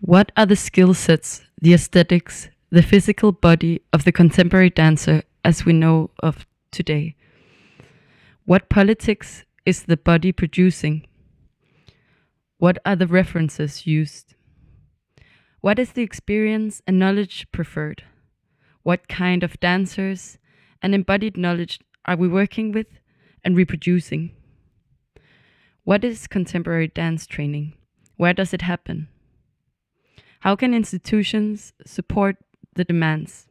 What are the skill sets, the aesthetics, the physical body of the contemporary dancer as we know of today? What politics is the body producing? What are the references used? What is the experience and knowledge preferred? What kind of dancers and embodied knowledge are we working with and reproducing? What is contemporary dance training? Where does it happen? How can institutions support the demands?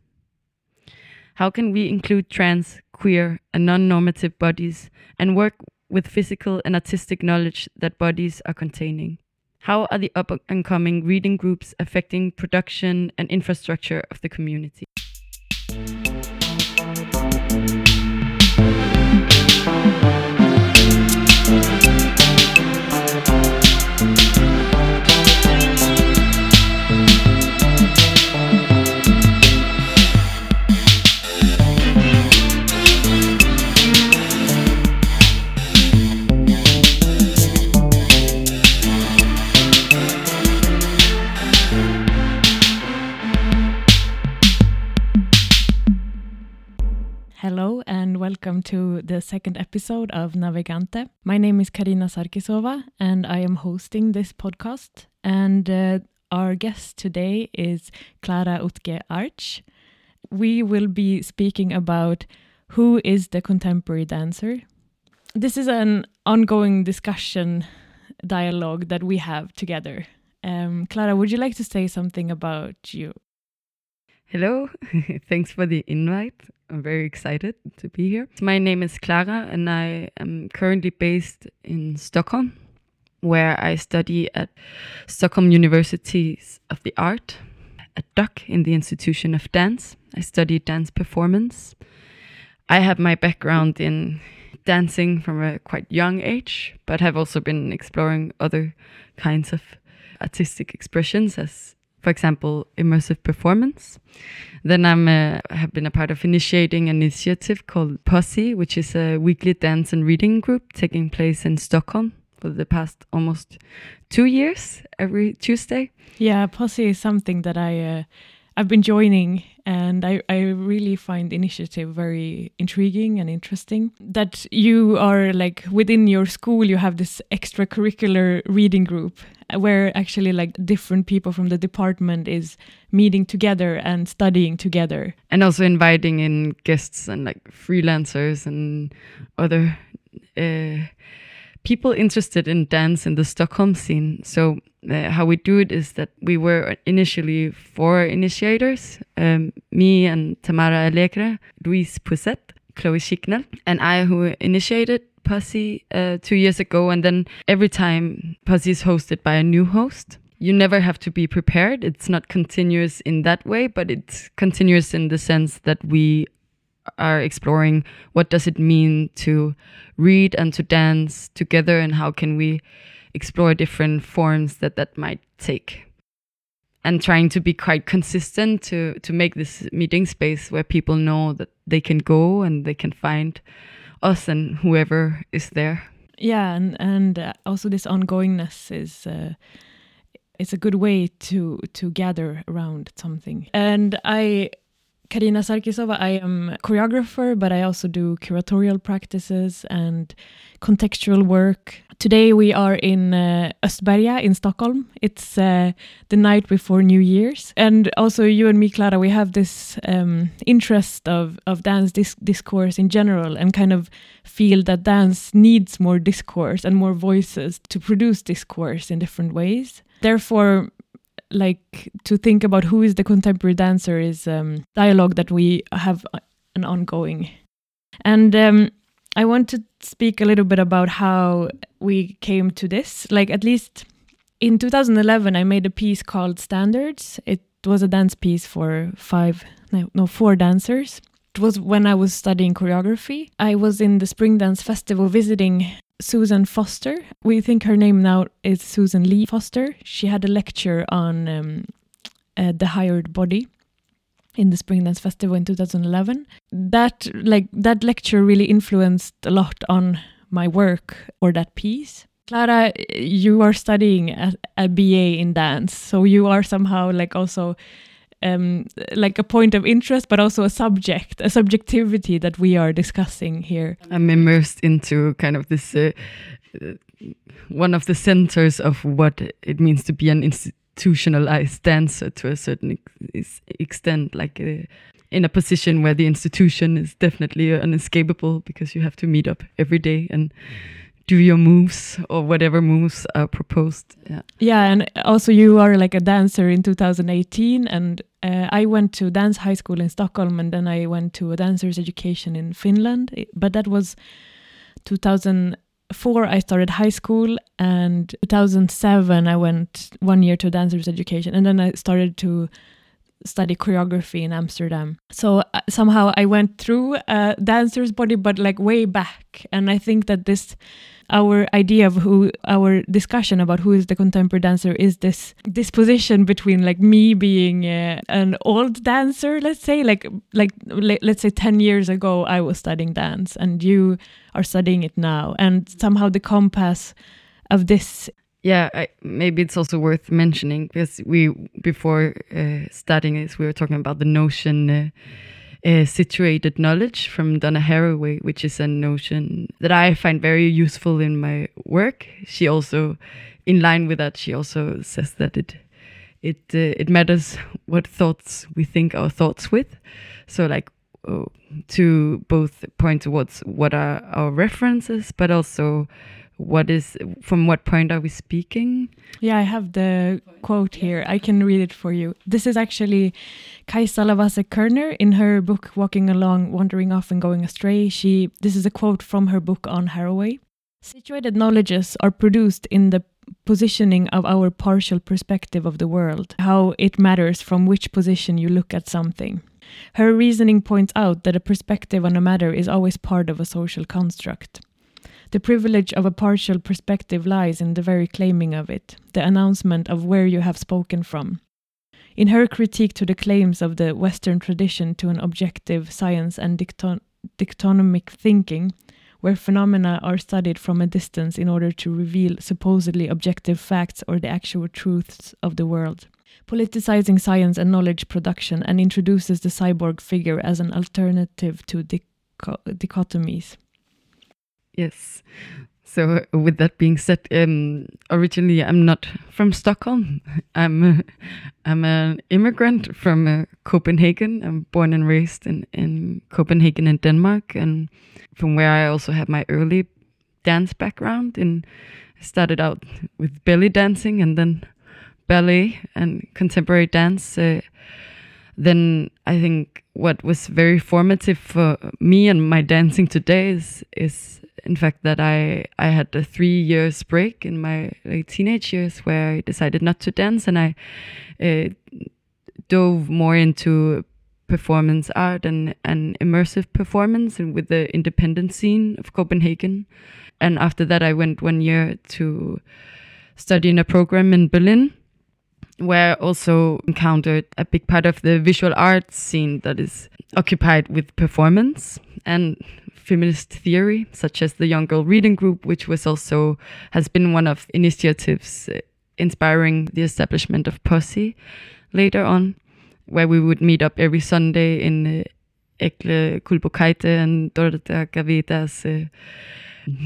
How can we include trans, queer, and non normative bodies and work with physical and artistic knowledge that bodies are containing? How are the up and coming reading groups affecting production and infrastructure of the community? Welcome to the second episode of Navigante. My name is Karina Sarkisova and I am hosting this podcast. And uh, our guest today is Clara Utke Arch. We will be speaking about who is the contemporary dancer. This is an ongoing discussion dialogue that we have together. Um, Clara, would you like to say something about you? Hello, thanks for the invite. I'm very excited to be here. My name is Clara, and I am currently based in Stockholm, where I study at Stockholm Universities of the Art, at DOCH in the Institution of Dance. I study dance performance. I have my background in dancing from a quite young age, but have also been exploring other kinds of artistic expressions as for example, immersive performance. Then I'm uh, have been a part of initiating an initiative called Posse, which is a weekly dance and reading group taking place in Stockholm for the past almost two years every Tuesday. Yeah, Posse is something that I uh, I've been joining, and I I really find initiative very intriguing and interesting. That you are like within your school, you have this extracurricular reading group where actually like different people from the department is meeting together and studying together and also inviting in guests and like freelancers and other uh, people interested in dance in the Stockholm scene. So uh, how we do it is that we were initially four initiators, um, me and Tamara Alegre, Luis Pousset, Chloe Schicknell, and I who initiated Posse uh, two years ago. And then every time Posse is hosted by a new host, you never have to be prepared. It's not continuous in that way, but it's continuous in the sense that we are exploring what does it mean to read and to dance together and how can we explore different forms that that might take and trying to be quite consistent to to make this meeting space where people know that they can go and they can find us and whoever is there yeah and and uh, also this ongoingness is uh, it's a good way to to gather around something and i Karina Sarkisova, I am choreographer, but I also do curatorial practices and contextual work. Today we are in uh, Östberga in Stockholm. It's uh, the night before New Year's, and also you and me, Clara, we have this um, interest of of dance dis discourse in general, and kind of feel that dance needs more discourse and more voices to produce discourse in different ways. Therefore, like to think about who is the contemporary dancer is um, dialogue that we have uh, an ongoing and um, i want to speak a little bit about how we came to this. Like at least in 2011 i made a piece called standards. It was a dance piece for five no, four dancers. It was when i was studying choreography. I was in the spring dance festival visiting Susan Foster. We think her name now is Susan Leigh Foster. She had a lecture on um, uh, the hired body in the Spring Dance Festival in 2011. That like that lecture really influenced a lot on my work or that piece. Clara, you are studying a, a BA in dance, so you are somehow like also um, like a point of interest, but also a subject, a subjectivity that we are discussing here. I'm immersed into kind of this uh, uh, one of the centers of what it means to be an institutionalized dancer to a certain ex extent, like uh, in a position where the institution is definitely unescapable because you have to meet up every day and do your moves or whatever moves are proposed. Yeah. Yeah, and also you are like a dancer in 2018, and uh, I went to dance high school in Stockholm, and then I went to a dancer's education in Finland. But that was 2004. I started high school, and 2007 I went one year to dancer's education, and then I started to study choreography in Amsterdam. So uh, somehow I went through a dancer's body, but like way back, and I think that this our idea of who our discussion about who is the contemporary dancer is this disposition between like me being uh, an old dancer let's say like like let's say 10 years ago i was studying dance and you are studying it now. And somehow the compass of this yeah I, maybe it's also worth mentioning because we before uh, studying this we were talking about the notion uh, uh, situated knowledge from Donna Haraway, which is a notion that I find very useful in my work. She also, in line with that, she also says that it it uh, it matters what thoughts we think our thoughts with. So like oh, to both point towards what are our references, but also what is from what point are we speaking? Yeah i have the quote here. I can read it for you. This is actually Kajsa Lavase Kerner in her book walking along wandering off and going astray. She this is a quote from her book on haraway. Situated knowledges are produced in the positioning of our partial perspective of the world how it matters from which position you look at something. Her reasoning points out that a perspective on a matter is always part of a social construct the privilege of a partial perspective lies in the very claiming of it, the announcement of where you have spoken from. In her critique to the claims of the Western tradition to an objective science and dicton- dictonomic thinking, where phenomena are studied from a distance in order to reveal supposedly objective facts or the actual truths of the world, politicizing science and knowledge production and introduces the cyborg figure as an alternative to dicho- dichotomies. Yes. So, with that being said, um, originally I'm not from Stockholm. I'm uh, I'm an immigrant from uh, Copenhagen. I'm born and raised in in Copenhagen in Denmark, and from where I also have my early dance background. And started out with belly dancing, and then ballet and contemporary dance. Uh, then I think what was very formative for me and my dancing today is is in fact that I I had a three years break in my like, teenage years where I decided not to dance and I uh, dove more into performance art and, and immersive performance and with the independent scene of Copenhagen. And after that, I went one year to study in a program in Berlin where also encountered a big part of the visual arts scene that is occupied with performance and feminist theory, such as the Young Girl Reading Group, which was also has been one of initiatives uh, inspiring the establishment of Posse later on, where we would meet up every Sunday in uh, Eglė Kulbokaitė and Dorota Gawęda's uh,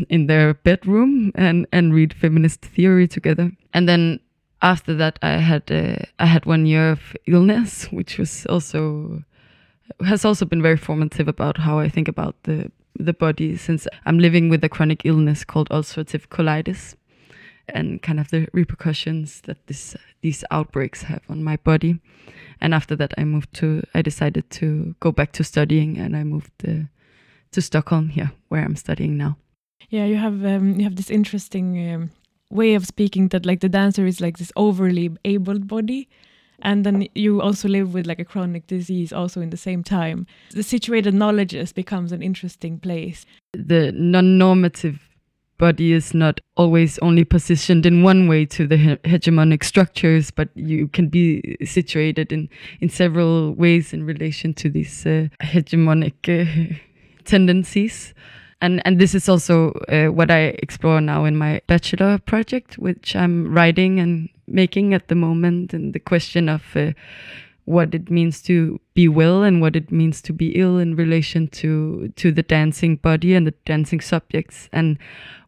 in their bedroom and, and read feminist theory together. And then after that, I had uh, I had one year of illness, which was also has also been very formative about how I think about the the body since I'm living with a chronic illness called ulcerative colitis and kind of the repercussions that this these outbreaks have on my body. And after that, I moved to I decided to go back to studying, and I moved uh, to Stockholm here, where I'm studying now. Yeah, you have um, you have this interesting um, way of speaking that like the dancer is like this overly abled body and then you also live with like a chronic disease also in the same time. The situated knowledges becomes an interesting place. The non-normative body is not always only positioned in one way to the he hegemonic structures but you can be situated in in several ways in relation to these uh, hegemonic uh, tendencies and and this is also uh, what I explore now in my bachelor project, which I'm writing and making at the moment, and the question of uh, what it means to be well and what it means to be ill in relation to to the dancing body and the dancing subjects and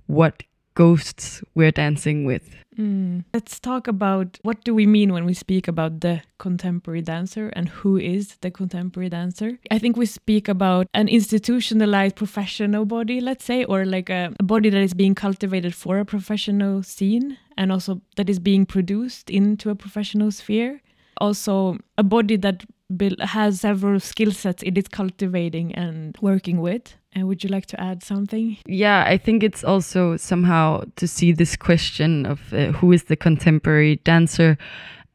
what ghosts we're dancing with. Mm. Let's talk about what do we mean when we speak about the contemporary dancer and who is the contemporary dancer. I think we speak about an institutionalized professional body, let's say, or like a, a body that is being cultivated for a professional scene and also that is being produced into a professional sphere. Also, a body that has several skill sets it is cultivating and working with. And would you like to add something? Yeah, I think it's also somehow to see this question of uh, who is the contemporary dancer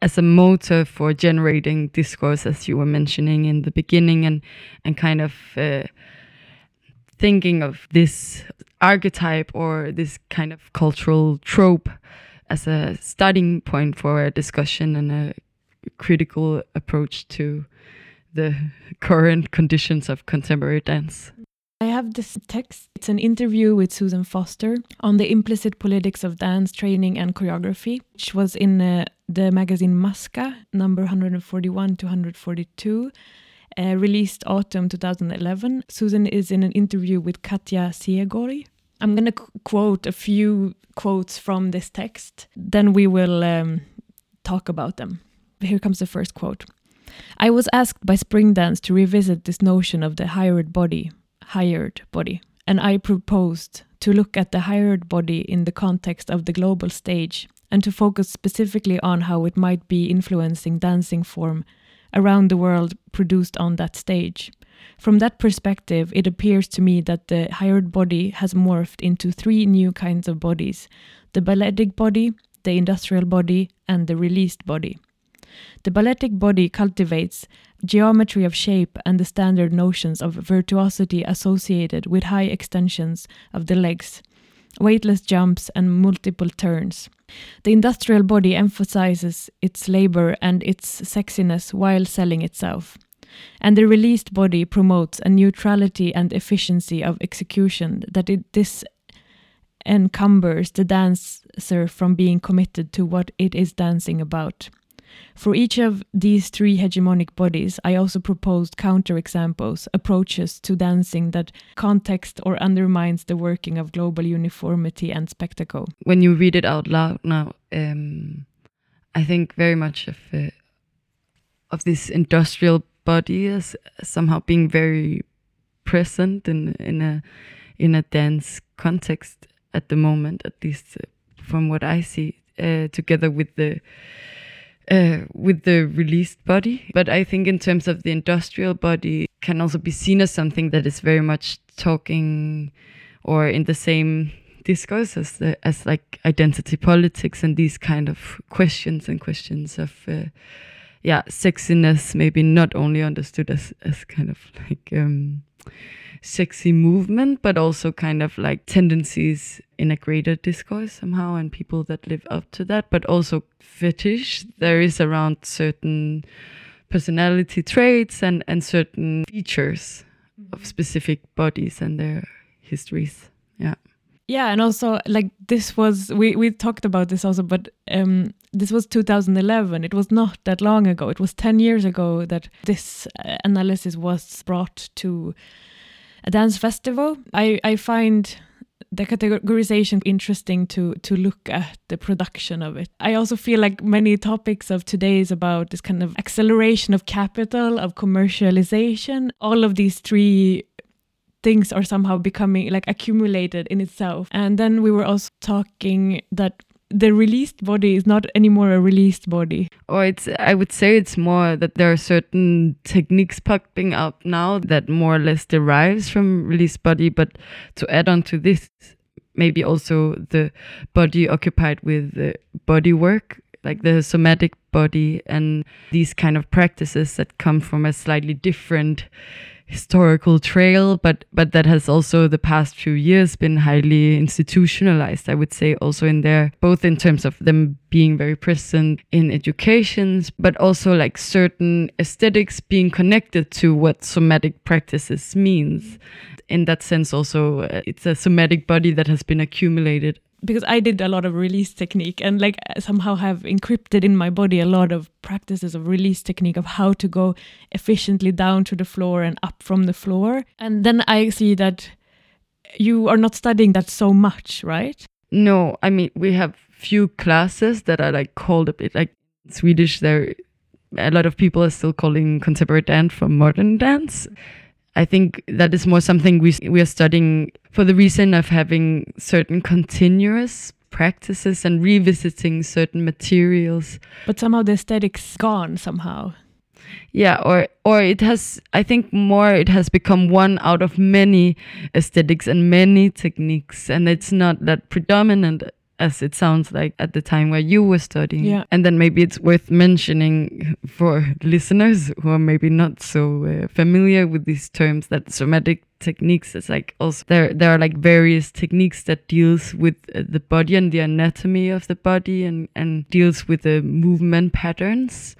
as a motor for generating discourse, as you were mentioning in the beginning, and and kind of uh, thinking of this archetype or this kind of cultural trope as a starting point for a discussion and a critical approach to the current conditions of contemporary dance. I have this text. It's an interview with Susan Foster on the implicit politics of dance training and choreography, which was in uh, the magazine Maska, number 141 to 142, uh, released autumn 2011. Susan is in an interview with Katja Siegori. I'm going to quote a few quotes from this text, then we will um, talk about them. Here comes the first quote. I was asked by Spring Dance to revisit this notion of the hired body hired body. And I proposed to look at the hired body in the context of the global stage and to focus specifically on how it might be influencing dancing form around the world produced on that stage. From that perspective, it appears to me that the hired body has morphed into three new kinds of bodies the balletic body, the industrial body, and the released body. The balletic body cultivates geometry of shape and the standard notions of virtuosity associated with high extensions of the legs, weightless jumps, and multiple turns. The industrial body emphasizes its labor and its sexiness while selling itself. And the released body promotes a neutrality and efficiency of execution that it, encumbers the dancer from being committed to what it is dancing about. For each of these three hegemonic bodies, I also proposed counterexamples, approaches to dancing that context or undermines the working of global uniformity and spectacle. When you read it out loud now, um, I think very much of uh, of this industrial body as somehow being very present in in a in a dance context at the moment, at least uh, from what I see, uh, together with the uh, with the released body. But I think in terms of the industrial body, can also be seen as something that is very much talking or in the same discourse as the, as like identity politics and these kind of questions and questions of uh, yeah sexiness maybe not only understood as as kind of like um sexy movement, but also kind of like tendencies in a greater discourse somehow, and people that live up to that, but also fetish there is around certain personality traits and, and certain features of mm-hmm. specific bodies and their histories. Yeah. Yeah, and also like this was we we talked about this also, but um, this was 2011. It was not that long ago. It was 10 years ago that this uh, analysis was brought to a dance festival. I, I find the categorization interesting to to look at the production of it. I also feel like many topics of today is about this kind of acceleration of capital, of commercialization. All of these three things are somehow becoming like accumulated in itself. And then we were also talking that the released body is not anymore a released body. Or it's I would say it's more that there are certain techniques popping up now that more or less derives from released body, but to add on to this maybe also the body occupied with the body work like the somatic body and these kind of practices that come from a slightly different historical trail, but but that has also the past few years been highly institutionalized. I would say also in there, both in terms of them being very present in educations, but also like certain aesthetics being connected to what somatic practices means. In that sense, also uh, it's a somatic body that has been accumulated because I did a lot of release technique and like somehow have encrypted in my body a lot of practices of release technique of how to go efficiently down to the floor and up from the floor. And then I see that you are not studying that so much, right? No, I mean we have few classes that are like called a bit like Swedish there a lot of people are still calling contemporary dance from modern dance. I think that is more something we we are studying for the reason of having certain continuous practices and revisiting certain materials. But somehow the aesthetics gone somehow. Yeah, or or it has I think more it has become one out of many aesthetics and many techniques and it's not that predominant as it sounds like at the time where you were studying. Yeah. And then maybe it's worth mentioning for listeners who are maybe not so uh, familiar with these terms that somatic techniques is like also there there are like various techniques that deals with uh, the body and the anatomy of the body and and deals with the movement patterns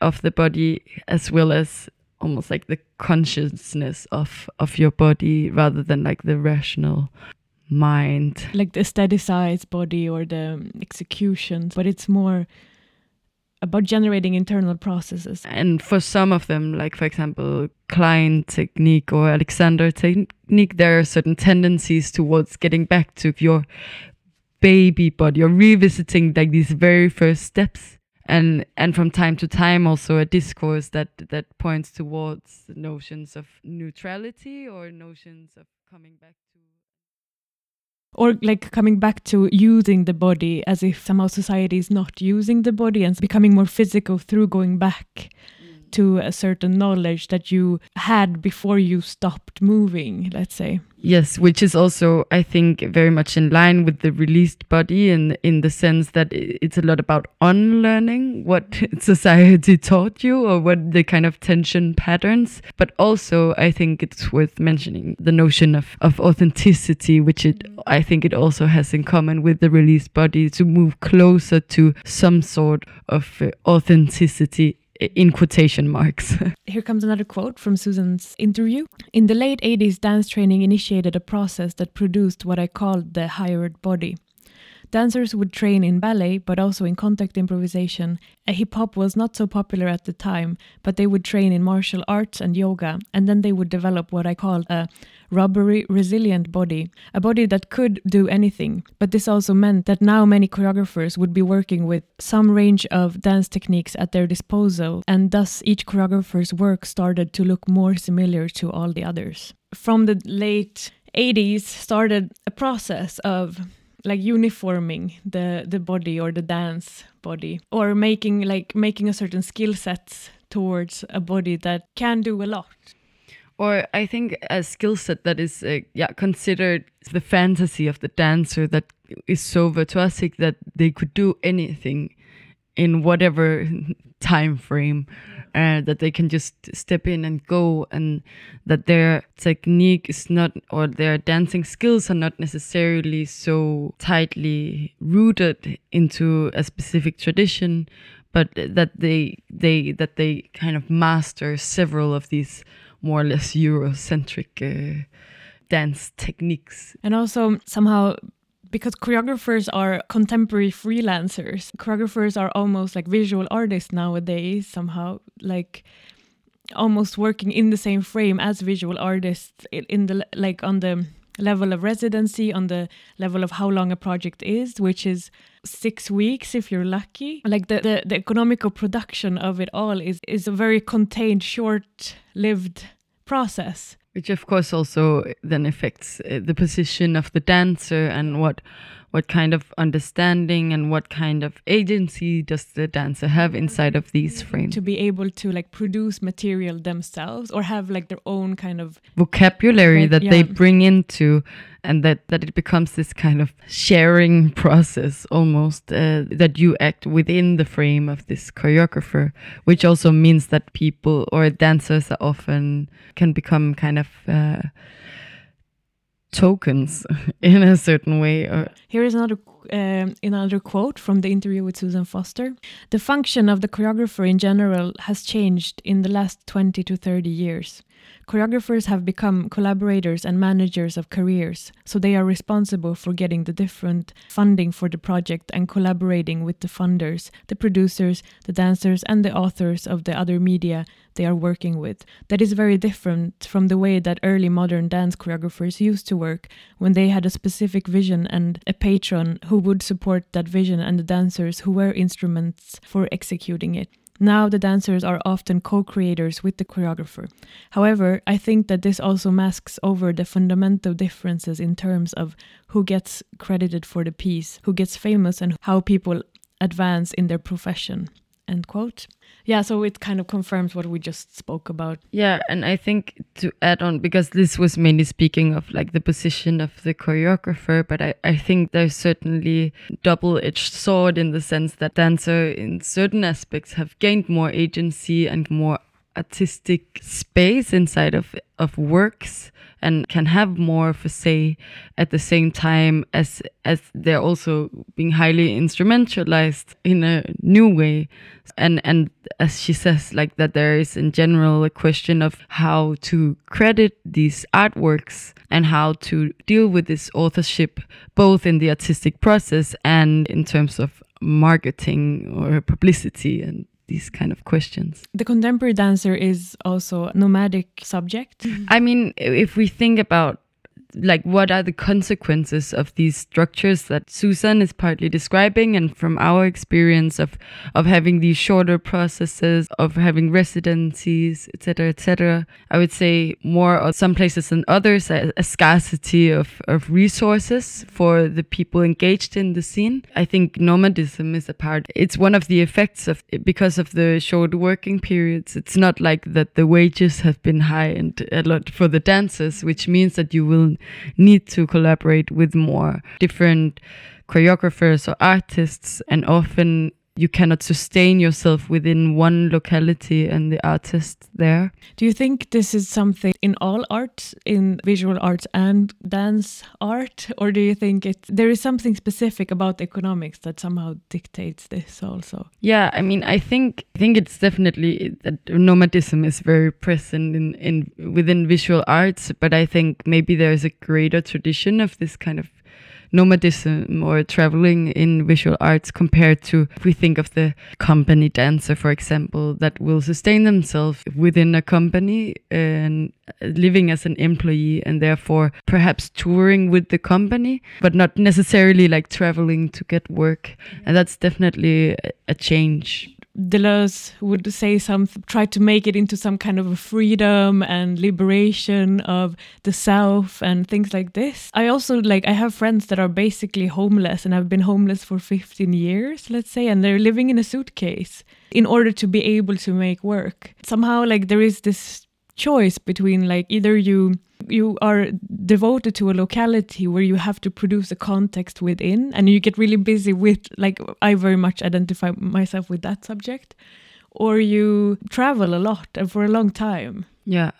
of the body as well as almost like the consciousness of of your body rather than like the rational mind. Like the aestheticized body or the executions, but it's more about generating internal processes. And for some of them, like for example, Klein technique or Alexander technique, there are certain tendencies towards getting back to your baby body or revisiting like these very first steps. And and from time to time also a discourse that that points towards notions of neutrality or notions of coming back or like coming back to using the body as if somehow society is not using the body and becoming more physical through going back to a certain knowledge that you had before you stopped moving, let's say. Yes, which is also, I think, very much in line with the released body, in in the sense that it's a lot about unlearning what society taught you or what the kind of tension patterns. But also, I think it's worth mentioning the notion of of authenticity, which it I think it also has in common with the released body to move closer to some sort of uh, authenticity in quotation marks. Here comes another quote from Susan's interview. In the late 80s, dance training initiated a process that produced what I called the hired body. Dancers would train in ballet, but also in contact improvisation. Uh, Hip hop was not so popular at the time, but they would train in martial arts and yoga, and then they would develop what I call a rubbery, resilient body, a body that could do anything. But this also meant that now many choreographers would be working with some range of dance techniques at their disposal, and thus each choreographer's work started to look more similar to all the others. From the late 80s started a process of like uniforming the the body or the dance body or making like making a certain skill sets towards a body that can do a lot. Or i think a skill set that is uh, yeah considered the fantasy of the dancer that is so virtuosic that they could do anything in whatever time frame uh, that they can just step in and go and that their technique is not or their dancing skills are not necessarily so tightly rooted into a specific tradition but that they they that they kind of master several of these more or less eurocentric uh, dance techniques. And also somehow because choreographers are contemporary freelancers. Choreographers are almost like visual artists nowadays, somehow, like almost working in the same frame as visual artists in the like on the level of residency on the level of how long a project is which is six weeks if you're lucky like the, the, the economical production of it all is is a very contained short lived process which of course also then affects uh, the position of the dancer and what what kind of understanding and what kind of agency does the dancer have inside of these frames? To be able to like produce material themselves or have like their own kind of vocabulary Right, that they bring into and that that it becomes this kind of sharing process almost uh, that you act within the frame of this choreographer which also means that people or dancers are often can become kind of uh, tokens in a certain way or Here is another um, another quote from the interview with Susan Foster. The function of the choreographer in general has changed in the last 20 to 30 years. Choreographers have become collaborators and managers of careers, so they are responsible for getting the different funding for the project and collaborating with the funders, the producers, the dancers, and the authors of the other media they are working with. That is very different from the way that early modern dance choreographers used to work when they had a specific vision and a patron who would support that vision and the dancers who were instruments for executing it. Now the dancers are often co creators with the choreographer. However, I think that this also masks over the fundamental differences in terms of who gets credited for the piece, who gets famous, and how people advance in their profession. End quote. Yeah, so it kind of confirms what we just spoke about. Yeah, and I think to add on, because this was mainly speaking of like the position of the choreographer, but I, I think there's certainly double-edged sword in the sense that dancer in certain aspects have gained more agency and more artistic space inside of of works and can have more of a say at the same time as as they're also being highly instrumentalized in a new way. And and as she says like that there is in general a question of how to credit these artworks and how to deal with this authorship both in the artistic process and in terms of marketing or publicity and these kind of questions The contemporary dancer is also a nomadic subject. I mean, if we think about like what are the consequences of these structures that Susan is partly describing? And from our experience of of having these shorter processes of having residencies etc etc I would say more of some places than others a, a scarcity of, of resources for the people engaged in the scene. I think nomadism is a part. It's one of the effects of because of the short working periods. It's not like that the wages have been high and a lot for the dancers which means that you will need to collaborate with more different choreographers or artists and often you cannot sustain yourself within one locality and the artist there Do you think this is something in all art, in visual arts and dance art, or do you think it there is something specific about economics that somehow dictates this also? yeah i mean i think i think it's definitely that nomadism is very present in in within visual arts but i think maybe there's a greater tradition of this kind of nomadism or traveling in visual arts compared to if we think of the company dancer for example that will sustain themselves within a company and living as an employee and therefore perhaps touring with the company but not necessarily like traveling to get work. And that's definitely a- change Deleuze would say some try to make it into some kind of a freedom and liberation of the self and things like this. I also like I have friends that are basically homeless and have been homeless for 15 years, let's say, and they're living in a suitcase in order to be able to make work. Somehow like there is this choice between like either you you are devoted to a locality where you have to produce a context within and you get really busy with like i very much identify myself with that subject or you travel a lot and for a long time Yeah.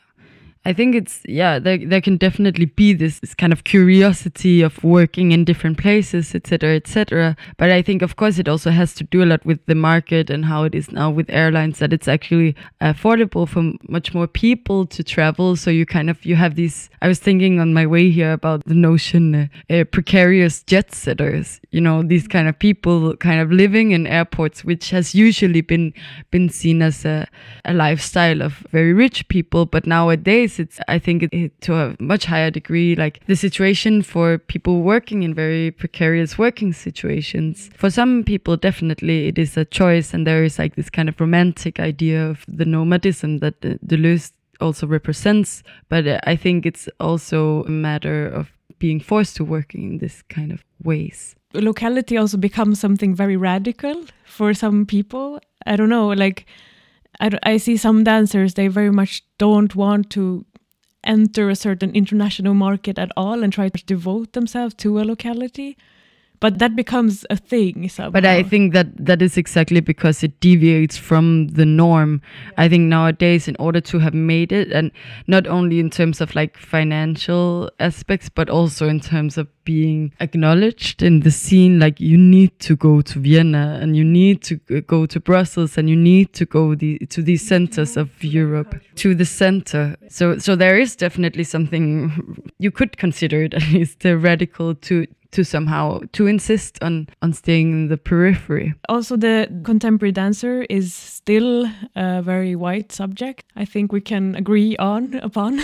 I think it's yeah, there there can definitely be this, this kind of curiosity of working in different places, etc., etc. But I think of course it also has to do a lot with the market and how it is now with airlines that it's actually affordable for much more people to travel. So you kind of you have these. I was thinking on my way here about the notion uh, uh, precarious jet setters. You know, these kind of people kind of living in airports, which has usually been been seen as a, a lifestyle of very rich people, but nowadays it's I think it, it, to a much higher degree like the situation for people working in very precarious working situations. For some people, definitely it is a choice, and there is like this kind of romantic idea of the nomadism that Deleuze also represents. But uh, I think it's also a matter of being forced to working in this kind of ways. locality also becomes something very radical for some people. I don't know, like I, I see some dancers they very much don't want to enter a certain international market at all and try to devote themselves to a locality but that becomes a thing somehow. But I think that that is exactly because it deviates from the norm. I think nowadays, in order to have made it, and not only in terms of like financial aspects, but also in terms of being acknowledged in the scene, like you need to go to Vienna and you need to go to Brussels and you need to go the, to these centers of Europe, to the center. So, so there is definitely something you could consider it at least uh, radical to to somehow to insist on on staying in the periphery. Also, the contemporary dancer is still a very white subject. I think we can agree on upon.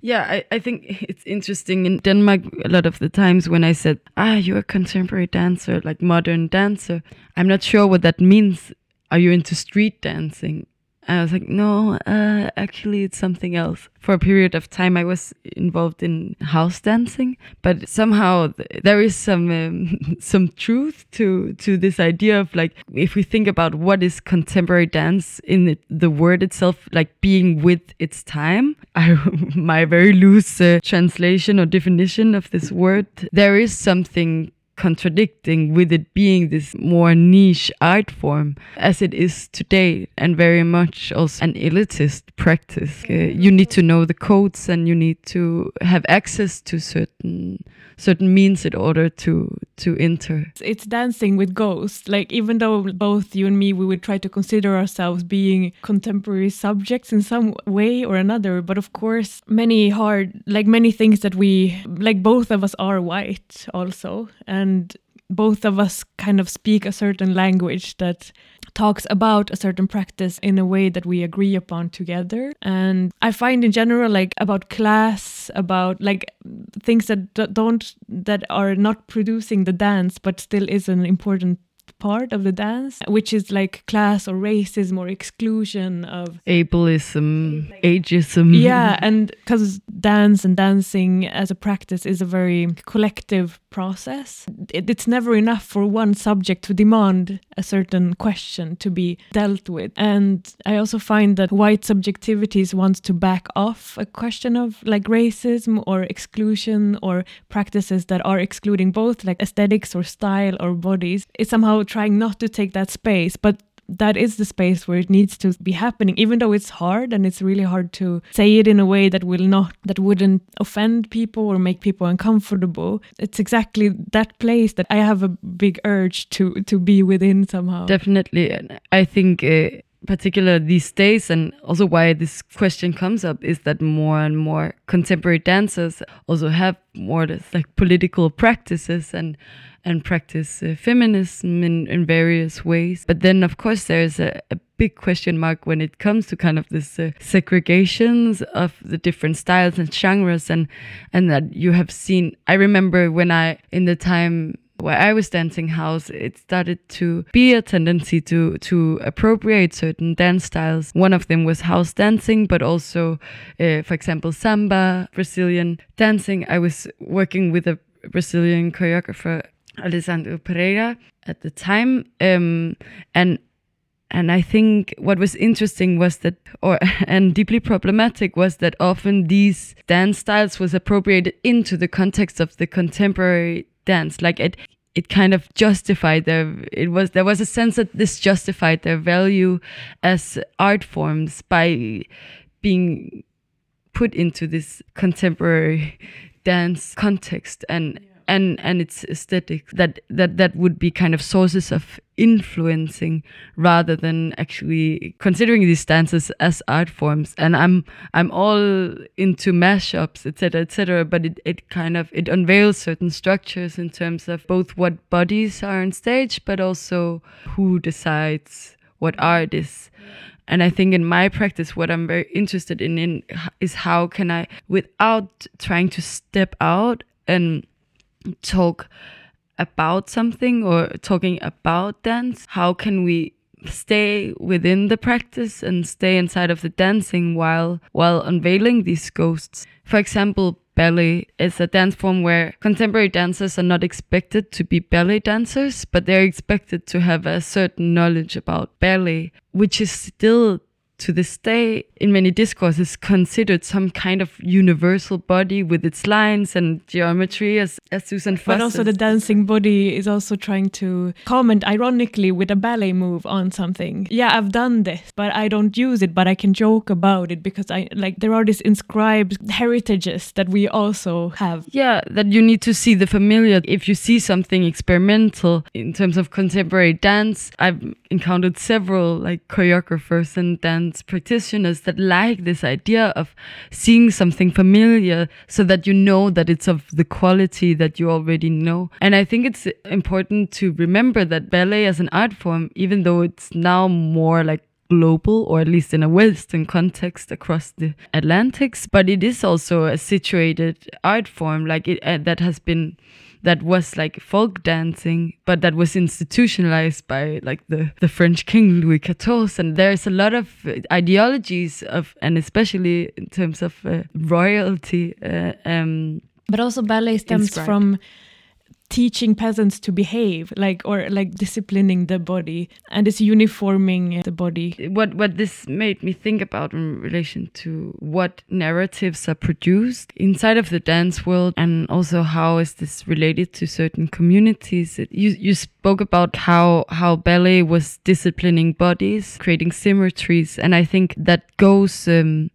yeah, I, I think it's interesting in Denmark. A lot of the times when I said, "Ah, you're a contemporary dancer, like modern dancer," I'm not sure what that means. Are you into street dancing? I was like, no, uh, actually, it's something else. For a period of time, I was involved in house dancing, but somehow th- there is some um, some truth to to this idea of like if we think about what is contemporary dance in it, the word itself, like being with its time. I, my very loose uh, translation or definition of this word, there is something contradicting with it being this more niche art form as it is today and very much also an elitist practice. Uh, you need to know the codes and you need to have access to certain certain means in order to to enter. It's dancing with ghosts. Like even though both you and me we would try to consider ourselves being contemporary subjects in some way or another, but of course many hard like many things that we like both of us are white also and both of us kind of speak a certain language that talks about a certain practice in a way that we agree upon together. And I find in general, like about class, about like things that don't, that are not producing the dance, but still is an important part of the dance, which is like class or racism or exclusion of ableism, ageism. Yeah, and because dance and dancing as a practice is a very collective process, it, it's never enough for one subject to demand a certain question to be dealt with. And I also find that white subjectivities wants to back off a question of like racism or exclusion or practices that are excluding both like aesthetics or style or bodies. It's somehow trying not to take that space, but that is the space where it needs to be happening even though it's hard and it's really hard to say it in a way that will not that wouldn't offend people or make people uncomfortable. It's exactly that place that i have a big urge to to be within somehow. Definitely. I think uh, particular these days and also why this question comes up is that more and more contemporary dancers also have more like political practices and and practice uh, feminism in, in various ways. But then, of course, there's a, a big question mark when it comes to kind of this uh, segregations of the different styles and genres, and and that you have seen. I remember when I in the time where I was dancing house, it started to be a tendency to to appropriate certain dance styles. One of them was house dancing, but also, uh, for example, samba, Brazilian dancing. I was working with a Brazilian choreographer Alessandro Pereira at the time. Um, and and I think what was interesting was that, or and deeply problematic was that often these dance styles was appropriated into the context of the contemporary dance. Like it, it kind of justified their. It was there was a sense that this justified their value as art forms by being put into this contemporary dance context and and and its aesthetic that that that would be kind of sources of influencing rather than actually considering these dances as art forms. And i'm i'm all into mashups etc etc but it, it kind of it unveils certain structures in terms of both what bodies are on stage but also who decides what art is. And i think in my practice what i'm very interested in, in is how can i without trying to step out and talk about something or talking about dance, how can we stay within the practice and stay inside of the dancing while while unveiling these ghosts? For example, ballet is a dance form where contemporary dancers are not expected to be ballet dancers, but they're expected to have a certain knowledge about ballet, which is still to this day in many discourses considered some kind of universal body with its lines and geometry as, as Susan Foster. But also the dancing body is also trying to comment ironically with a ballet move on something. Yeah, I've done this, but I don't use it, but I can joke about it because I like there are these inscribed heritages that we also have. Yeah, that you need to see the familiar. If you see something experimental in terms of contemporary dance, I've encountered several like choreographers and dance practitioners that like this idea of seeing something familiar so that you know that it's of the quality that you already know. And I think it's important to remember that ballet as an art form, even though it's now more like global or at least in a western context across the atlantics but it is also a situated art form like it uh, that has been that was like folk dancing, but that was institutionalized by like the, the French king Louis XIV. And there's a lot of ideologies of, and especially in terms of uh, royalty. Uh, um, but also ballet stems inscribed. from teaching peasants to behave like or like disciplining the body and it's uniforming the body. What what this made me think about in relation to what narratives are produced inside of the dance world and also how is this related to certain communities. It, you you spoke about how how ballet was disciplining bodies creating symmetries and i think that goes um,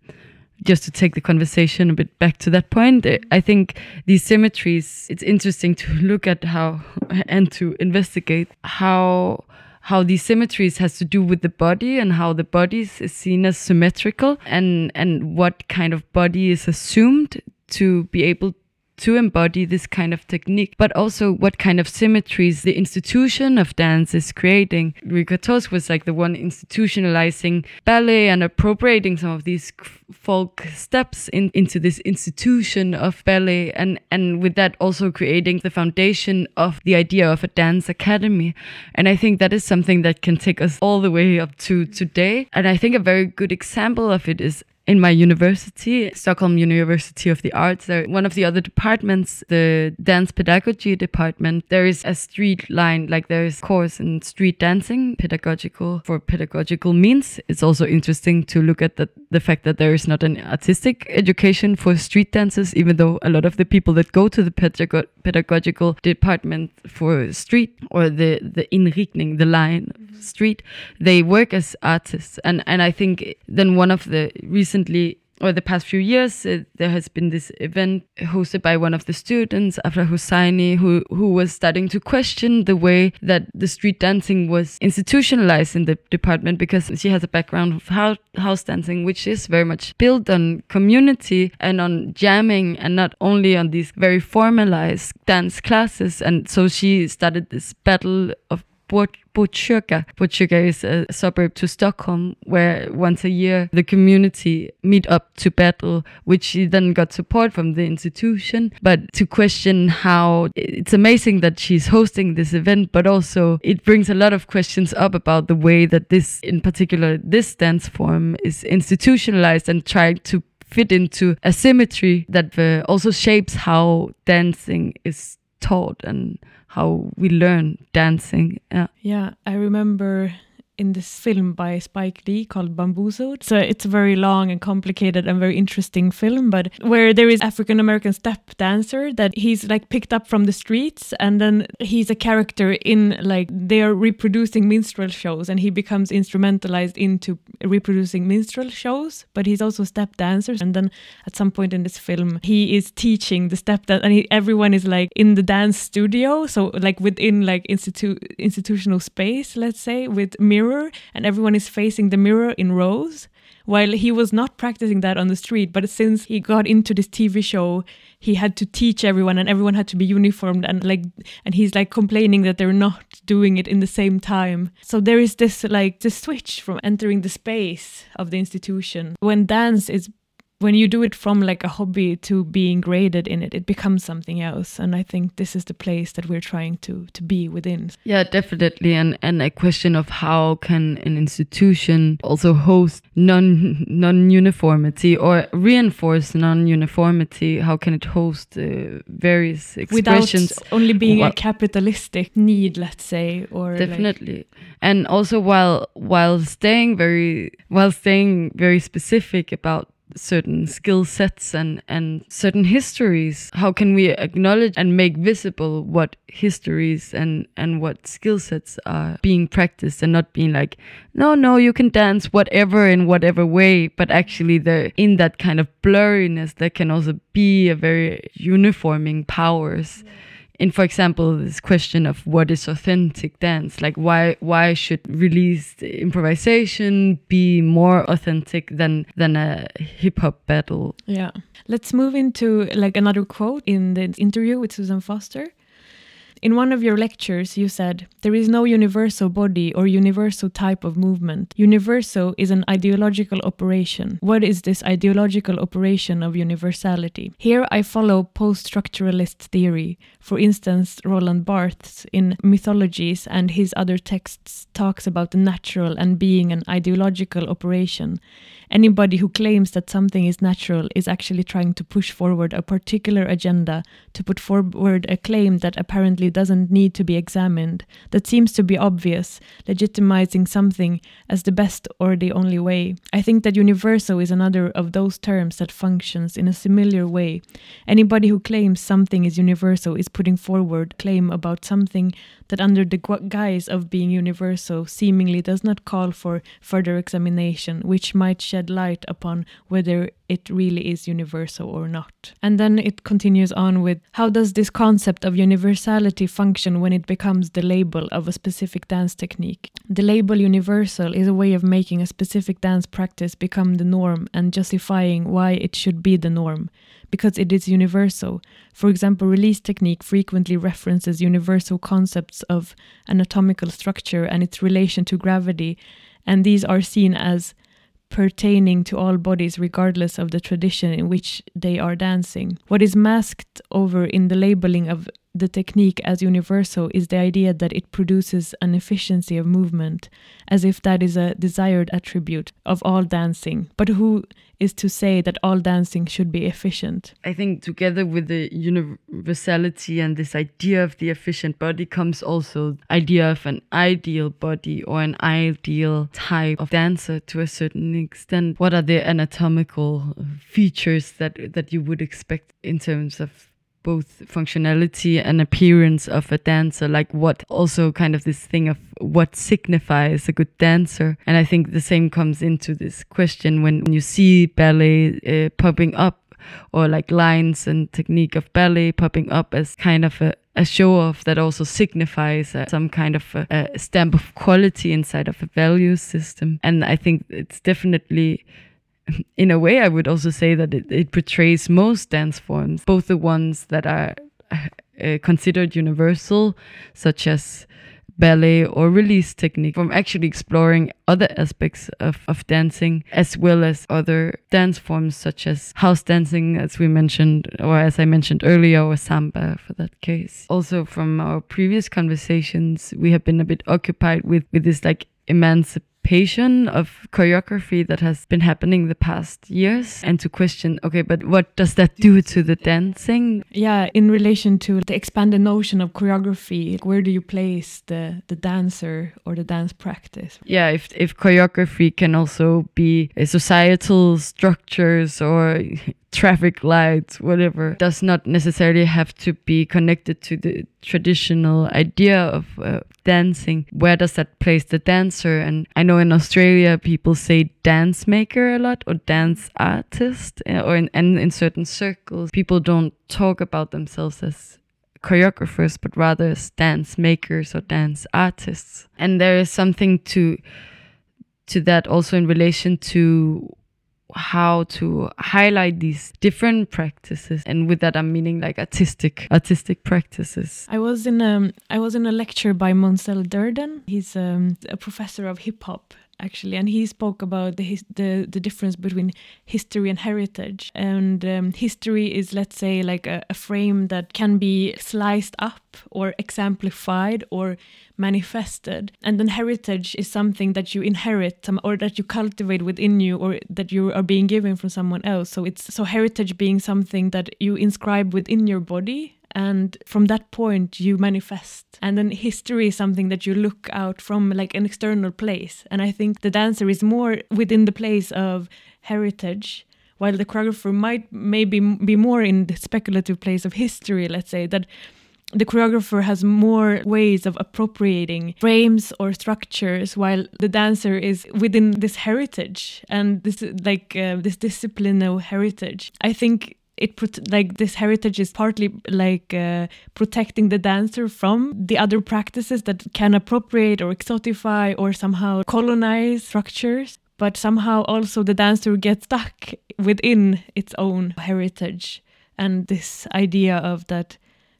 just to take the conversation a bit back to that point, eh, I think these symmetries, it's interesting to look at how and to investigate how how these symmetries has to do with the body and how the body is seen as symmetrical and and what kind of body is assumed to be able to embody this kind of technique, but also what kind of symmetries the institution of dance is creating. Louis was like the one institutionalizing ballet and appropriating some of these folk steps in, into this institution of ballet, and, and with that also creating the foundation of the idea of a dance academy. And I think that is something that can take us all the way up to today. And I think a very good example of it is in my university, Stockholm University of the Arts, there, one of the other departments, the dance pedagogy department, there is a street line, like there is course in street dancing, pedagogical for pedagogical means. It's also interesting to look at the, the fact that there is not an artistic education for street dancers, even though a lot of the people that go to the pedago pedagogical department for street or the, the inriktning, the line street, they work as artists. And, and I think then one of the recent recently or the past few years, uh, there has been this event hosted by one of the students, Afra Hosseini, who, who was starting to question the way that the street dancing was institutionalized in the department because she has a background of house, house dancing, which is very much built on community and on jamming and not only on these very formalized dance classes. And so she started this battle of Botkyrka. Botkyrka is a suburb to Stockholm where once a year the community meet up to battle, which she then got support from the institution. But to question how it's amazing that she's hosting this event, but also it brings a lot of questions up about the way that this, in particular, this dance form is institutionalized and trying to fit into a symmetry that uh, also shapes how dancing is taught and how we learn dancing. Yeah, yeah I remember in this film by Spike Lee called Bamboozled. So it's a very long and complicated and very interesting film, but where there is African American step dancer that he's like picked up from the streets and then he's a character in like they are reproducing minstrel shows and he becomes instrumentalized into reproducing minstrel shows, but he's also step dancer. And then at some point in this film, he is teaching the step dance and he, everyone is like in the dance studio. So like within like institu- institutional space, let's say with mirrors mirror and everyone is facing the mirror in rows while he was not practicing that on the street but since he got into this tv show he had to teach everyone and everyone had to be uniformed and like and he's like complaining that they're not doing it in the same time. So there is this like the switch from entering the space of the institution. When dance is when you do it from like a hobby to being graded in it it becomes something else. And i think this is the place that we're trying to to be within. Yeah definitely. And and a question of how can an institution also host non non uniformity or reinforce non uniformity how can it host uh, various expressions? without only being well, a capitalistic need let's say or definitely. Like and also while while staying very while staying very specific about certain skill sets and, and certain histories? How can we acknowledge and make visible what histories and, and what skill sets are being practiced and not being like, no, no, you can dance whatever in whatever way, but actually there in that kind of blurriness there can also be a very uniforming powers. Yeah in for example this question of what is authentic dance like why why should released improvisation be more authentic than than a hip hop battle? Yeah. Let's move into like another quote in the interview with Susan Foster in one of your lectures, you said, There is no universal body or universal type of movement. Universal is an ideological operation. What is this ideological operation of universality? Here I follow post structuralist theory. For instance, Roland Barthes in Mythologies and his other texts talks about the natural and being an ideological operation. Anybody who claims that something is natural is actually trying to push forward a particular agenda, to put forward a claim that apparently doesn't need to be examined, that seems to be obvious, legitimizing something as the best or the only way. I think that universal is another of those terms that functions in a similar way. Anybody who claims something is universal is putting forward claim about something that under the guise of being universal seemingly does not call for further examination, which might shed light upon whether it really is universal or not. And then it continues on with how does this concept of universality function when it becomes the label of a specific dance technique? The label universal is a way of making a specific dance practice become the norm and justifying why it should be the norm because it is universal. For example, release technique frequently references universal concepts of anatomical structure and its relation to gravity, and these are seen as pertaining to all bodies regardless of the tradition in which they are dancing. What is masked over in the labeling of the technique as universal is the idea that it produces an efficiency of movement, as if that is a desired attribute of all dancing. But who is to say that all dancing should be efficient? I think together with the universality and this idea of the efficient body comes also idea of an ideal body or an ideal type of dancer to a certain extent. What are the anatomical features that that you would expect in terms of both functionality and appearance of a dancer, like what also kind of this thing of what signifies a good dancer. And I think the same comes into this question when you see ballet uh, popping up or like lines and technique of ballet popping up as kind of a, a show off that also signifies uh, some kind of a, a stamp of quality inside of a value system. And I think it's definitely in a way, I would also say that it, it portrays most dance forms, both the ones that are uh, considered universal, such as ballet or release technique, from actually exploring other aspects of, of dancing, as well as other dance forms such as house dancing, as we mentioned, or as I mentioned earlier, or samba for that case. Also, from our previous conversations, we have been a bit occupied with, with this like of choreography that has been happening the past years and to question okay but what does that do to the dancing? Yeah in relation to the expanded notion of choreography where do you place the the dancer or the dance practice? Yeah if if choreography can also be a societal structures or traffic lights, whatever, does not necessarily have to be connected to the traditional idea of uh, dancing. Where does that place the dancer? And I know in Australia people say dance maker a lot or dance artist, uh, or in, and in certain circles people don't talk about themselves as choreographers, but rather as dance makers or dance artists. And there is something to to that also in relation to how to highlight these different practices. And with that i'm meaning like artistic artistic practices. I was in a i was in a lecture by Moncell Durden. He's um, a professor of hip hop actually, and he spoke about the his, the the difference between history and heritage. And um, history is, let's say, like a, a frame that can be sliced up or exemplified or manifested. And then heritage is something that you inherit or that you cultivate within you or that you are being given from someone else. So it's so heritage being something that you inscribe within your body and from that point you manifest. And then history is something that you look out from like an external place. And i think the dancer is more within the place of heritage while the choreographer might maybe be more in the speculative place of history let's say that the choreographer has more ways of appropriating frames or structures while the dancer is within this heritage and this like uh, this of heritage. I think it like this heritage is partly like uh, protecting the dancer from the other practices that can appropriate or exotify or somehow colonize structures but somehow also the dancer gets stuck within its own heritage. And this idea of that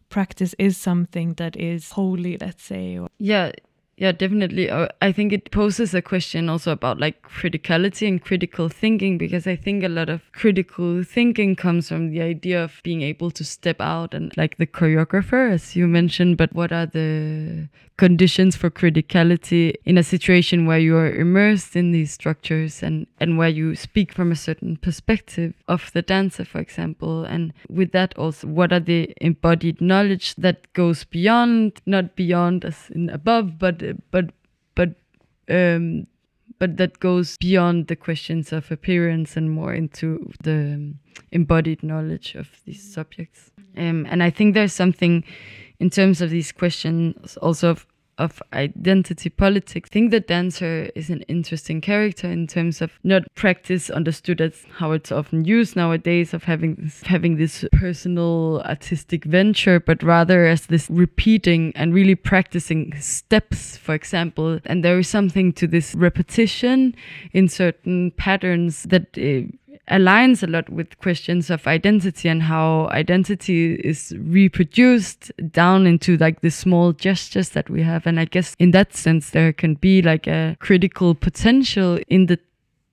practice is something that is holy let's say yeah yeah, definitely. Uh, I think it poses a question also about like criticality and critical thinking because I think a lot of critical thinking comes from the idea of being able to step out and like the choreographer, as you mentioned. But what are the conditions for criticality in a situation where you are immersed in these structures and, and where you speak from a certain perspective of the dancer, for example? And with that, also, what are the embodied knowledge that goes beyond, not beyond as in above, but but but um, but that goes beyond the questions of appearance and more into the embodied knowledge of these subjects. Um, and I think there's something in terms of these questions also of of identity politics. I think the dancer is an interesting character in terms of not practice understood as how it's often used nowadays of having this, having this personal artistic venture, but rather as this repeating and really practicing steps, for example. And there is something to this repetition in certain patterns that. Uh, aligns a lot with questions of identity and how identity is reproduced down into like the small gestures that we have. And I guess in that sense, there can be like a critical potential in the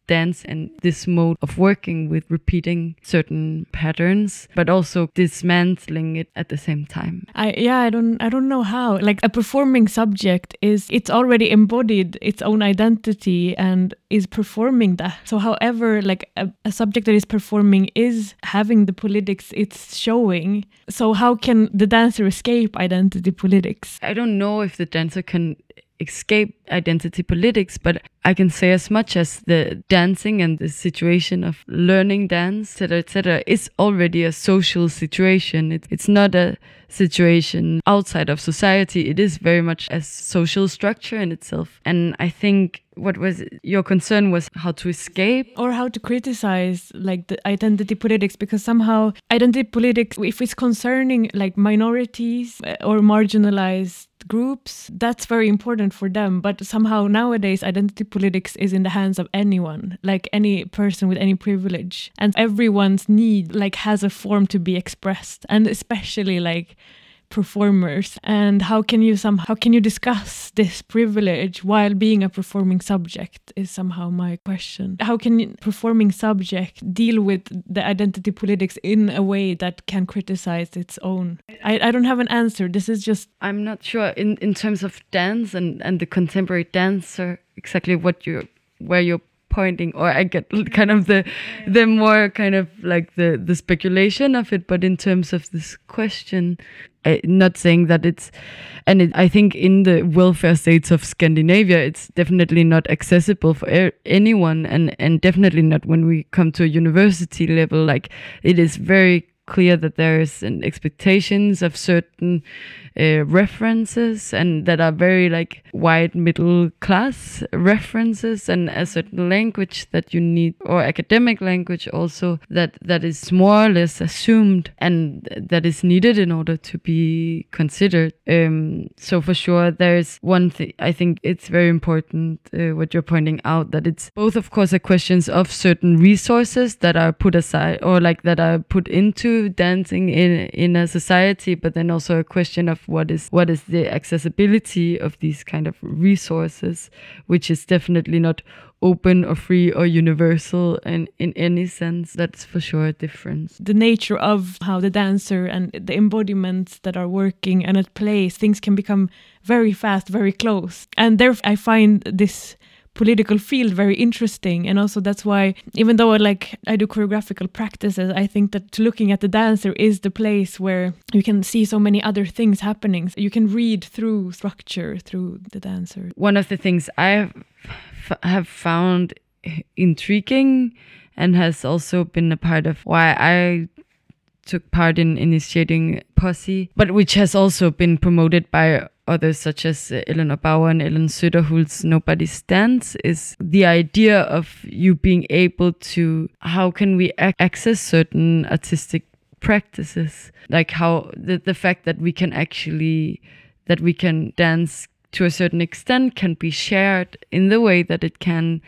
dance and this mode of working with repeating certain patterns but also dismantling it at the same time. I yeah i don't i don't know how. Like a performing subject is it's already embodied its own identity and is performing that. So however like a, a subject that is performing is having the politics it's showing so how can the dancer escape identity politics? I don't know if the dancer can escape identity politics, but I can say as much as the dancing and the situation of learning dance, etc., etc., is already a social situation. It, it's not a situation outside of society. It is very much a social structure in itself. And I think what was your concern was how to escape or how to criticize like the identity politics because somehow identity politics if it's concerning like minorities eh, or marginalized groups that's very important for them but somehow nowadays identity politics is in the hands of anyone like any person with any privilege and everyone's need like has a form to be expressed and especially like performers? And how can you some how can you discuss this privilege while being a performing subject is somehow my question. How can performing subject deal with the identity politics in a way that can criticize its own? I, I don't have an answer. This is just i'm not sure in in terms of dance and and the contemporary dancer exactly what you where you're pointing or i get kind of the the more kind of like the the speculation of it. But in terms of this question I, not saying that it's and it, i think in the welfare states of scandinavia it's definitely not accessible for er, anyone. And and definitely not when we come to a university level. Like it is very clear that there is an expectations of certain uh, references and that are very like white middle class references and a certain language that you need or academic language also that that is more or less assumed and that is needed in order to be considered. Um, so for sure there's one thing i think it's very important uh, what you're pointing out that it's both of course a questions of certain resources that are put aside or like that are put into dancing in in a society, but then also a question of what is what is the accessibility of these kind of resources, which is definitely not open or free or universal and in any sense. That's for sure a difference. The nature of how the dancer and the embodiments that are working and at play things can become very fast very close. And there i find this political field very interesting. And also that's why even though I like i do choreographical practices i think that looking at the dancer is the place where you can see so many other things happening. You can read through structure through the dancer. One of the things i have found intriguing and has also been a part of why i took part in initiating Posse, but which has also been promoted by others such as Eleanor Bauer and Ellen Söderhult's Nobody Stands is the idea of you being able to how can we ac access certain artistic practices? Like how the, the fact that we can actually that we can dance to a certain extent can be shared in the way that it can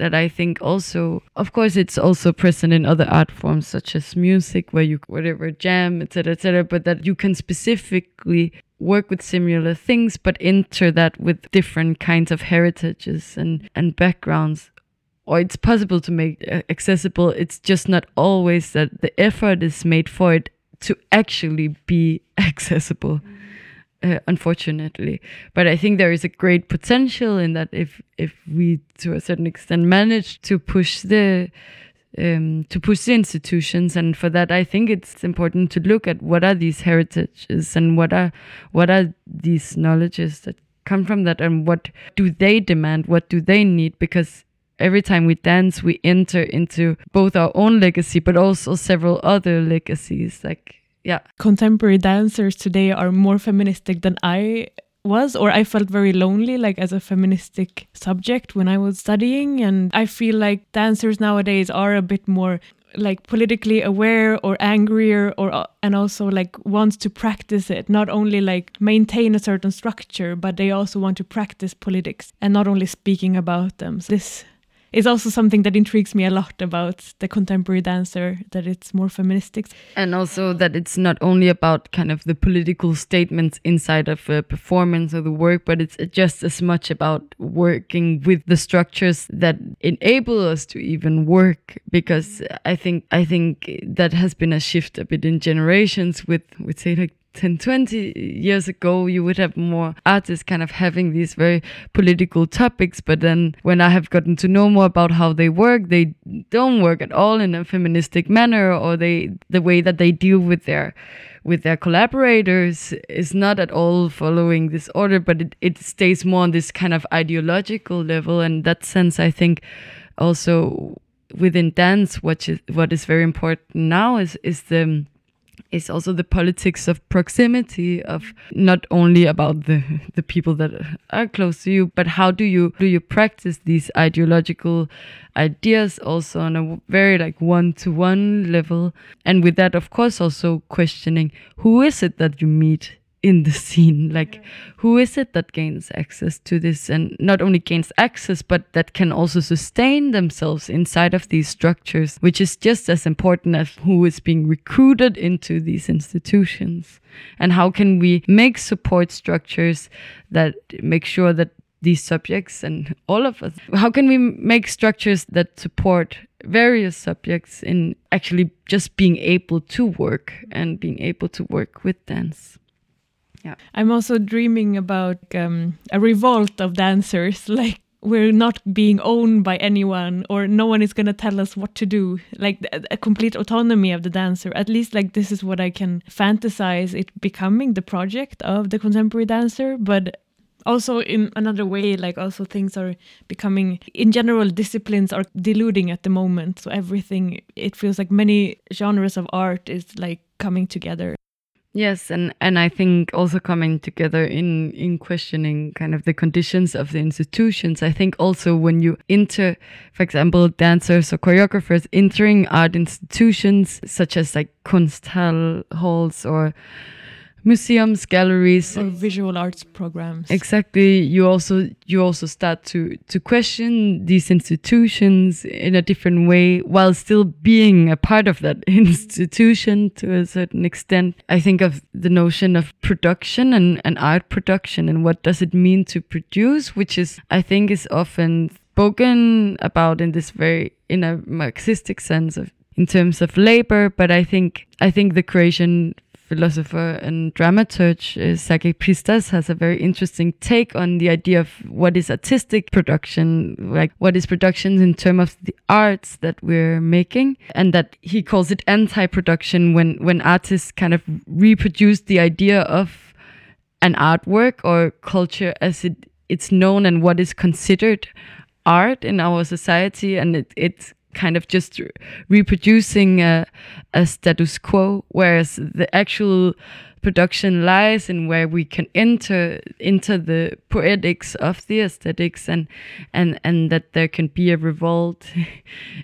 that I think also, of course, it's also present in other art forms such as music, where you whatever jam, etc., etc. But that you can specifically work with similar things, but enter that with different kinds of heritages and and backgrounds. Or it's possible to make accessible. It's just not always that the effort is made for it to actually be accessible. Mm uh, unfortunately. But I think there is a great potential in that if if we to a certain extent manage to push the um, to push the institutions, and for that I think it's important to look at what are these heritages and what are what are these knowledges that come from that, and what do they demand, what do they need, because every time we dance we enter into both our own legacy but also several other legacies like yeah. Contemporary dancers today are more feministic than i was or i felt very lonely like as a feministic subject when i was studying and i feel like dancers nowadays are a bit more like politically aware or angrier or uh, and also like wants to practice it not only like maintain a certain structure but they also want to practice politics and not only speaking about them. So this is also something that intrigues me a lot about the contemporary dancer that it's more feministic. And also that it's not only about kind of the political statements inside of a performance or the work but it's just as much about working with the structures that enable us to even work. Because i think i think that has been a shift a bit in generations with with say like 10, 20 years ago, you would have more artists kind of having these very political topics. But then when I have gotten to know more about how they work, they don't work at all in a feministic manner, or they the way that they deal with their with their collaborators is not at all following this order, but it, it stays more on this kind of ideological level. And that sense, I think, also within dance, what is what is very important now is is the is also the politics of proximity of not only about the the people that are close to you but how do you do you practice these ideological ideas also on a very like one to one level? And with that of course also questioning who is it that you meet in the scene like who is it that gains access to this? And not only gains access but that can also sustain themselves inside of these structures which is just as important as who is being recruited into these institutions. And how can we make support structures that make sure that these subjects and all of us how can we make structures that support various subjects in actually just being able to work and being able to work with dance yeah. I'm also dreaming about um, a revolt of dancers, like we're not being owned by anyone or no one is going to tell us what to do. Like a complete autonomy of the dancer. At least like this is what i can fantasize it becoming the project of the contemporary dancer. But also in another way like also things are becoming in general disciplines are diluting at the moment. So everything it feels like many genres of art is like coming together Yes, and and I think also coming together in in questioning kind of the conditions of the institutions. I think also when you enter, for example, dancers or choreographers entering art institutions such as like Kunsthall halls or museums, galleries, or visual arts programs. Exactly. You also you also start to to question these institutions in a different way while still being a part of that institution to a certain extent. I think of the notion of production and, and art production and what does it mean to produce, which is I think is often spoken about in this very in a Marxistic sense of in terms of labor, but I think I think the Croatian philosopher and dramaturge uh, Sergej Pristaš has a very interesting take on the idea of what is artistic production, like what is production in terms of the arts that we're making, and that he calls it anti-production when when artists kind of reproduce the idea of an artwork or culture as it it's known and what is considered art in our society, and it, it's kind of just reproducing a, a status quo, whereas the actual production lies in where we can enter into the poetics of the aesthetics and and and that there can be a revolt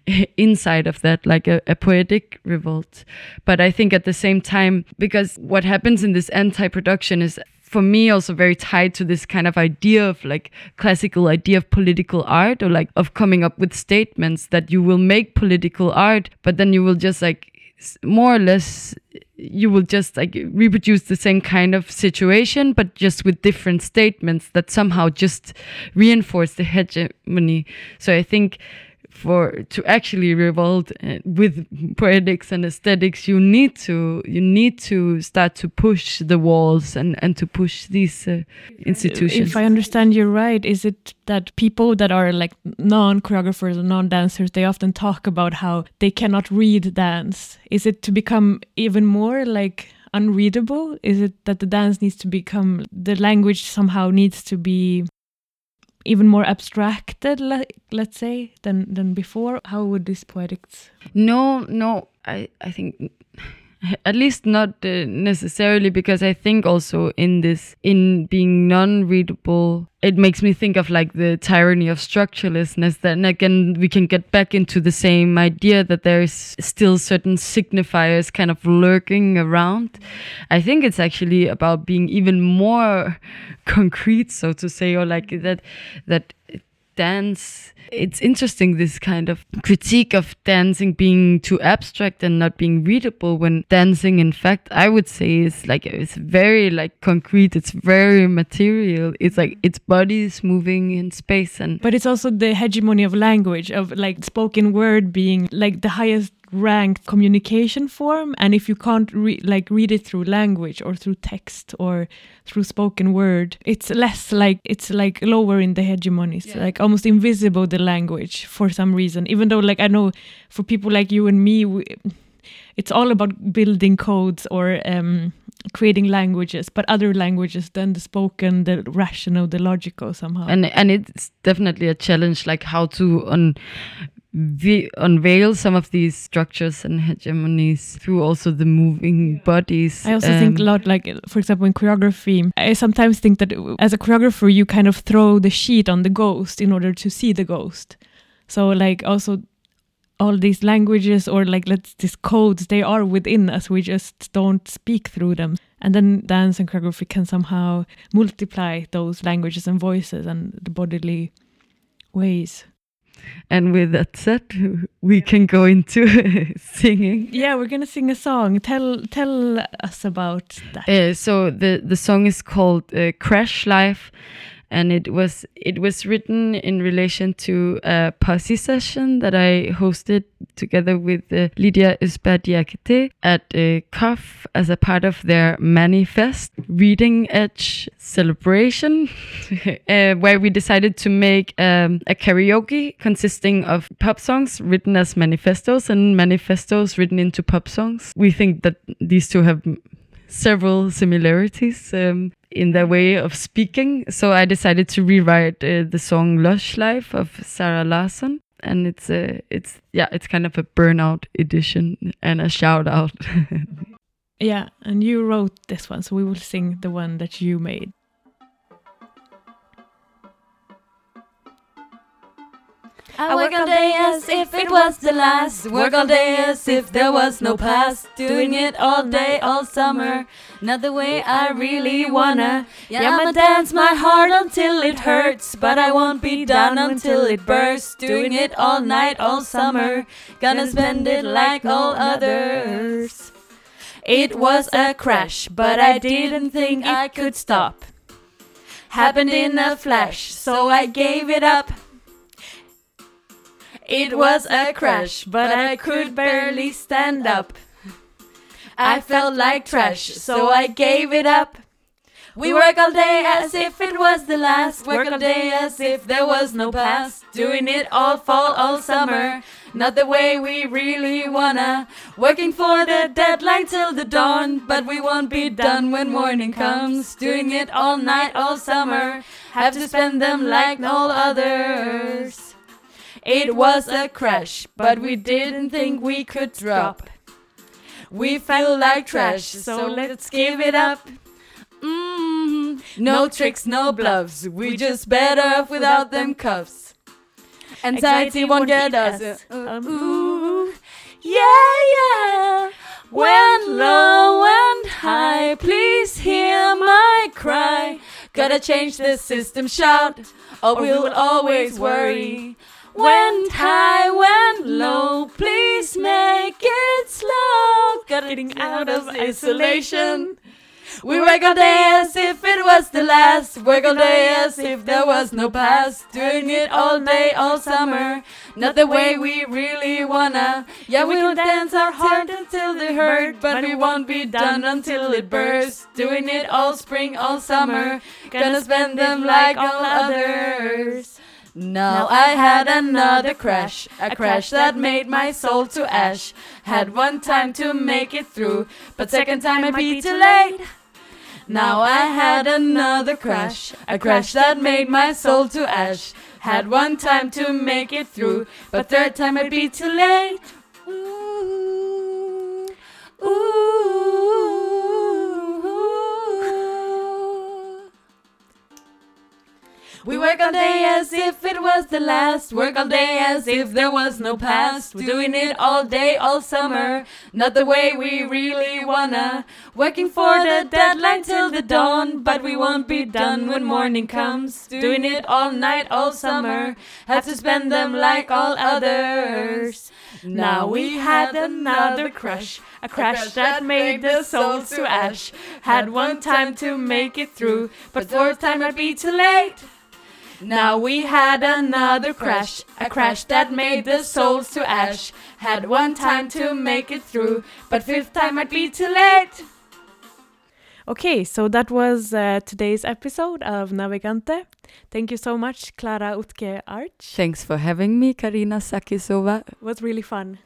inside of that like a, a poetic revolt. But i think at the same time because what happens in this anti-production is for me also very tied to this kind of idea of like classical idea of political art or like of coming up with statements that you will make political art but then you will just like more or less you will just like reproduce the same kind of situation but just with different statements that somehow just reinforce the hegemony. So i think for to actually revolt uh, with poetics and aesthetics you need to you need to start to push the walls and and to push these uh, institutions. If i understand you right is it that people that are like non choreographers or non dancers they often talk about how they cannot read dance. Is it to become even more like unreadable? Is it that the dance needs to become the language somehow needs to be even more abstracted, let, let's say, than than before? How would this poetics? No, no. I I think at least not uh, necessarily because i think also in this in being non-readable it makes me think of like the tyranny of structurelessness then again we can get back into the same idea that there is still certain signifiers kind of lurking around. I think it's actually about being even more concrete so to say or like that that dance it's interesting this kind of critique of dancing being too abstract and not being readable when dancing in fact i would say is like it's very like concrete it's very material it's like its bodies moving in space and but it's also the hegemony of language of like spoken word being like the highest ranked communication form and if you can't re- like read it through language or through text or through spoken word it's less like it's like lower in the hegemony it's yeah. like almost invisible the language for some reason even though like i know for people like you and me we, it's all about building codes or um, creating languages but other languages than the spoken the rational the logical somehow. And and it's definitely a challenge like how to on we unveil some of these structures and hegemonies through also the moving bodies. I also um, think a lot, like for example, in choreography, I sometimes think that as a choreographer, you kind of throw the sheet on the ghost in order to see the ghost. So, like, also all these languages or like let's these codes they are within us we just don't speak through them and then dance and choreography can somehow multiply those languages and voices and the bodily ways and with that said, we can go into singing. Yeah, we're gonna sing a song. Tell tell us about that. Uh, so the the song is called uh, "Crash Life," and it was it was written in relation to a posse session that I hosted together with uh, Lydia Östberg Diakité at uh, COF as a part of their manifest reading edge celebration, uh, where we decided to make um, a karaoke consisting of pop songs written as manifestos and manifestos written into pop songs. We think that these two have several similarities um, in their way of speaking. So I decided to rewrite uh, the song "Lush Life" of Zara Larsson, and it's a it's yeah it's kind of a burnout edition and a shout out. yeah, and you wrote this one, so we will sing the one that you made. I work all day as if it was the last. Work all day as if there was no past. Doing it all day, all summer. Not the way I really wanna. Yeah, I'ma dance my heart until it hurts. But I won't be done until it bursts. Doing it all night, all summer. Gonna spend it like all others. It was a crash, but I didn't think I could stop. Happened in a flash, so I gave it up. It was a crash, but I could barely stand up. I felt like trash, so I gave it up. We work all day as if it was the last. Work all day as if there was no past. Doing it all fall, all summer. Not the way we really wanna. Working for the deadline till the dawn. But we won't be done when morning comes. Doing it all night, all summer. Have to spend them like no others. It was a crash, but we didn't think we could drop. We feel like trash, so let's give it up. Mm, no tricks, no bluffs. We just better off without them cuffs. Anxiety won't get us. Uh, ooh, yeah, yeah. When low and high, please hear my cry. Gotta change the system, shout, or we'll always worry. When high, when low, please make it slow. Getting out of isolation. We work all day as if it was the last. Work all day as if there was no past. Doing it all day, all summer. Not the way we really wanna. Yeah, we'll dance our heart until they hurt. But we won't be done until it bursts. Doing it all spring, all summer. Gonna spend them like all others. Now I had another crash, a crash that made my soul to ash. Had one time to make it through, but second time it'd be too late. Now I had another crash, a crash that made my soul to ash. Had one time to make it through, but third time it'd be too late. Ooh, ooh. We work all day as if it was the last. Work all day as if there was no past. We're doing it all day, all summer. Not the way we really wanna. Working for the deadline till the dawn. But we won't be done when morning comes. Doing it all night, all summer. Have to spend them like all others. Now we had another crush. A crash that made the soul to ash. Had one time to make it through. But fourth time I'd be too late. Now we had another crash, a crash that made the souls to ash. Had one time to make it through, but fifth time might be too late. Okay, so that was uh, today's episode of Navigante. Thank you so much, Clara Utke Arch. Thanks for having me, Karina Sakisova. It was really fun.